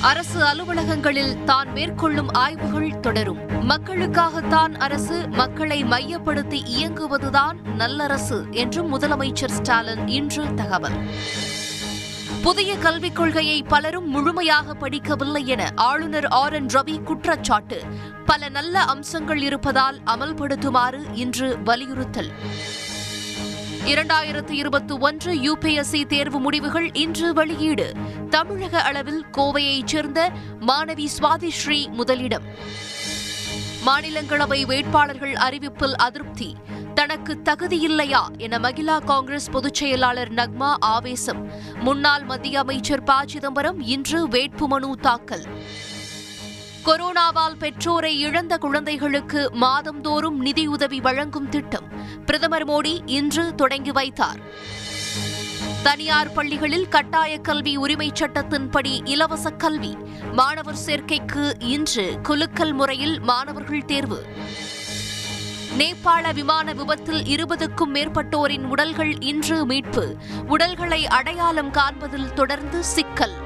அரசு அலுவலகங்களில் தான் மேற்கொள்ளும் ஆய்வுகள் தொடரும். மக்களுக்காகத்தான் அரசு மக்களை மையப்படுத்தி இயங்குவதுதான் நல்லரசு என்றும் முதலமைச்சர் ஸ்டாலின் இன்று தகவல். புதிய கல்விக் கொள்கையை பலரும் முழுமையாக படிக்கவில்லை என ஆளுநர் ஆர் என் ரவி குற்றச்சாட்டு. பல நல்ல அம்சங்கள் இருப்பதால் அமல்படுத்துமாறு இன்று வலியுறுத்தல். இரண்டாயிரத்து இருபத்தி ஒன்று யுபிஎஸ்சி தேர்வு முடிவுகள் இன்று வெளியீடு. தமிழக அளவில் கோவையைச் சேர்ந்த மாணவி சுவாதி ஸ்ரீ முதலிடம். மாநிலங்களவை வேட்பாளர்கள் அறிவிப்பில் அதிருப்தி. தனக்கு தகுதியில்லையா என மகிழா காங்கிரஸ் பொதுச் செயலாளர் நக்மா ஆவேசம். முன்னாள் மத்திய அமைச்சர் ப. சிதம்பரம் இன்று வேட்புமனு தாக்கல். கொரோனாவால் பெற்றோரை இழந்த குழந்தைகளுக்கு மாதந்தோறும் நிதியுதவி வழங்கும் திட்டம் பிரதமர் மோடி இன்று தொடங்கி வைத்தார். தனியார் பள்ளிகளில் கட்டாய கல்வி உரிமைச் சட்டத்தின்படி இலவச கல்வி மாணவர் சேர்க்கைக்கு இன்று குலுக்கல் முறையில் மாணவர்கள் தேர்வு. நேபாள விமான விபத்தில் இருபதுக்கும் மேற்பட்டோரின் உடல்கள் இன்று மீட்பு உடல்களை அடையாளம் காண்பதில் தொடர்ந்து சிக்கல்.